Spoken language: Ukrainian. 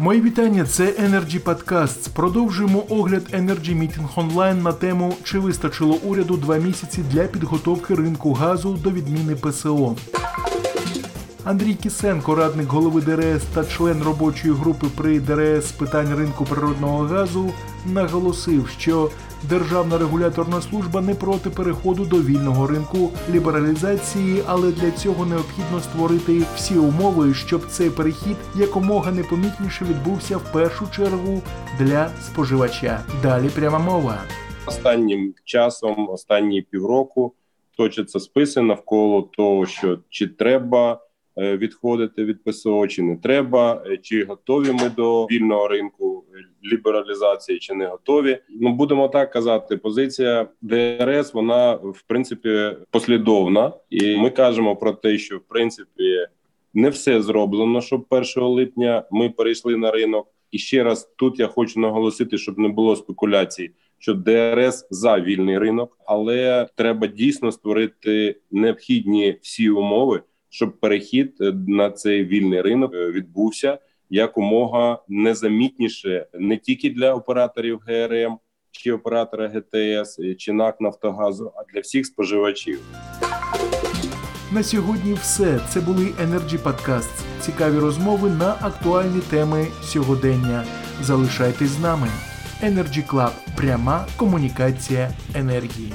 Мої вітання. Це Energy Podcasts. Продовжуємо огляд Energy Meeting онлайн на тему чи вистачило уряду два місяці для підготовки ринку газу до відміни ПСО. Андрій Кісенко, радник голови ДРС та член робочої групи при ДРС з питань ринку природного газу, наголосив, що Державна регуляторна служба не проти переходу до вільного ринку лібералізації, але для цього необхідно створити всі умови, щоб цей перехід якомога непомітніше відбувся в першу чергу для споживача. Далі пряма мова. Останнім часом, останні півроку, точаться списи навколо того, що чи треба е, відходити від ПСО, чи не треба, е, чи готові ми до вільного ринку лібералізації, чи не готові. Ну будемо так казати. Позиція ДРС вона в принципі послідовна, і ми кажемо про те, що в принципі не все зроблено, щоб 1 липня ми перейшли на ринок. І ще раз тут я хочу наголосити, щоб не було спекуляцій, що ДРС за вільний ринок, але треба дійсно створити необхідні всі умови, щоб перехід на цей вільний ринок е, відбувся якомога незамітніше не тільки для операторів ГРМ чи оператора ГТС чи НАК Нафтогазу, а для всіх споживачів. На сьогодні все. Це були Energy Podcasts. Цікаві розмови на актуальні теми сьогодення. Залишайтесь з нами. Energy Club. пряма комунікація енергії.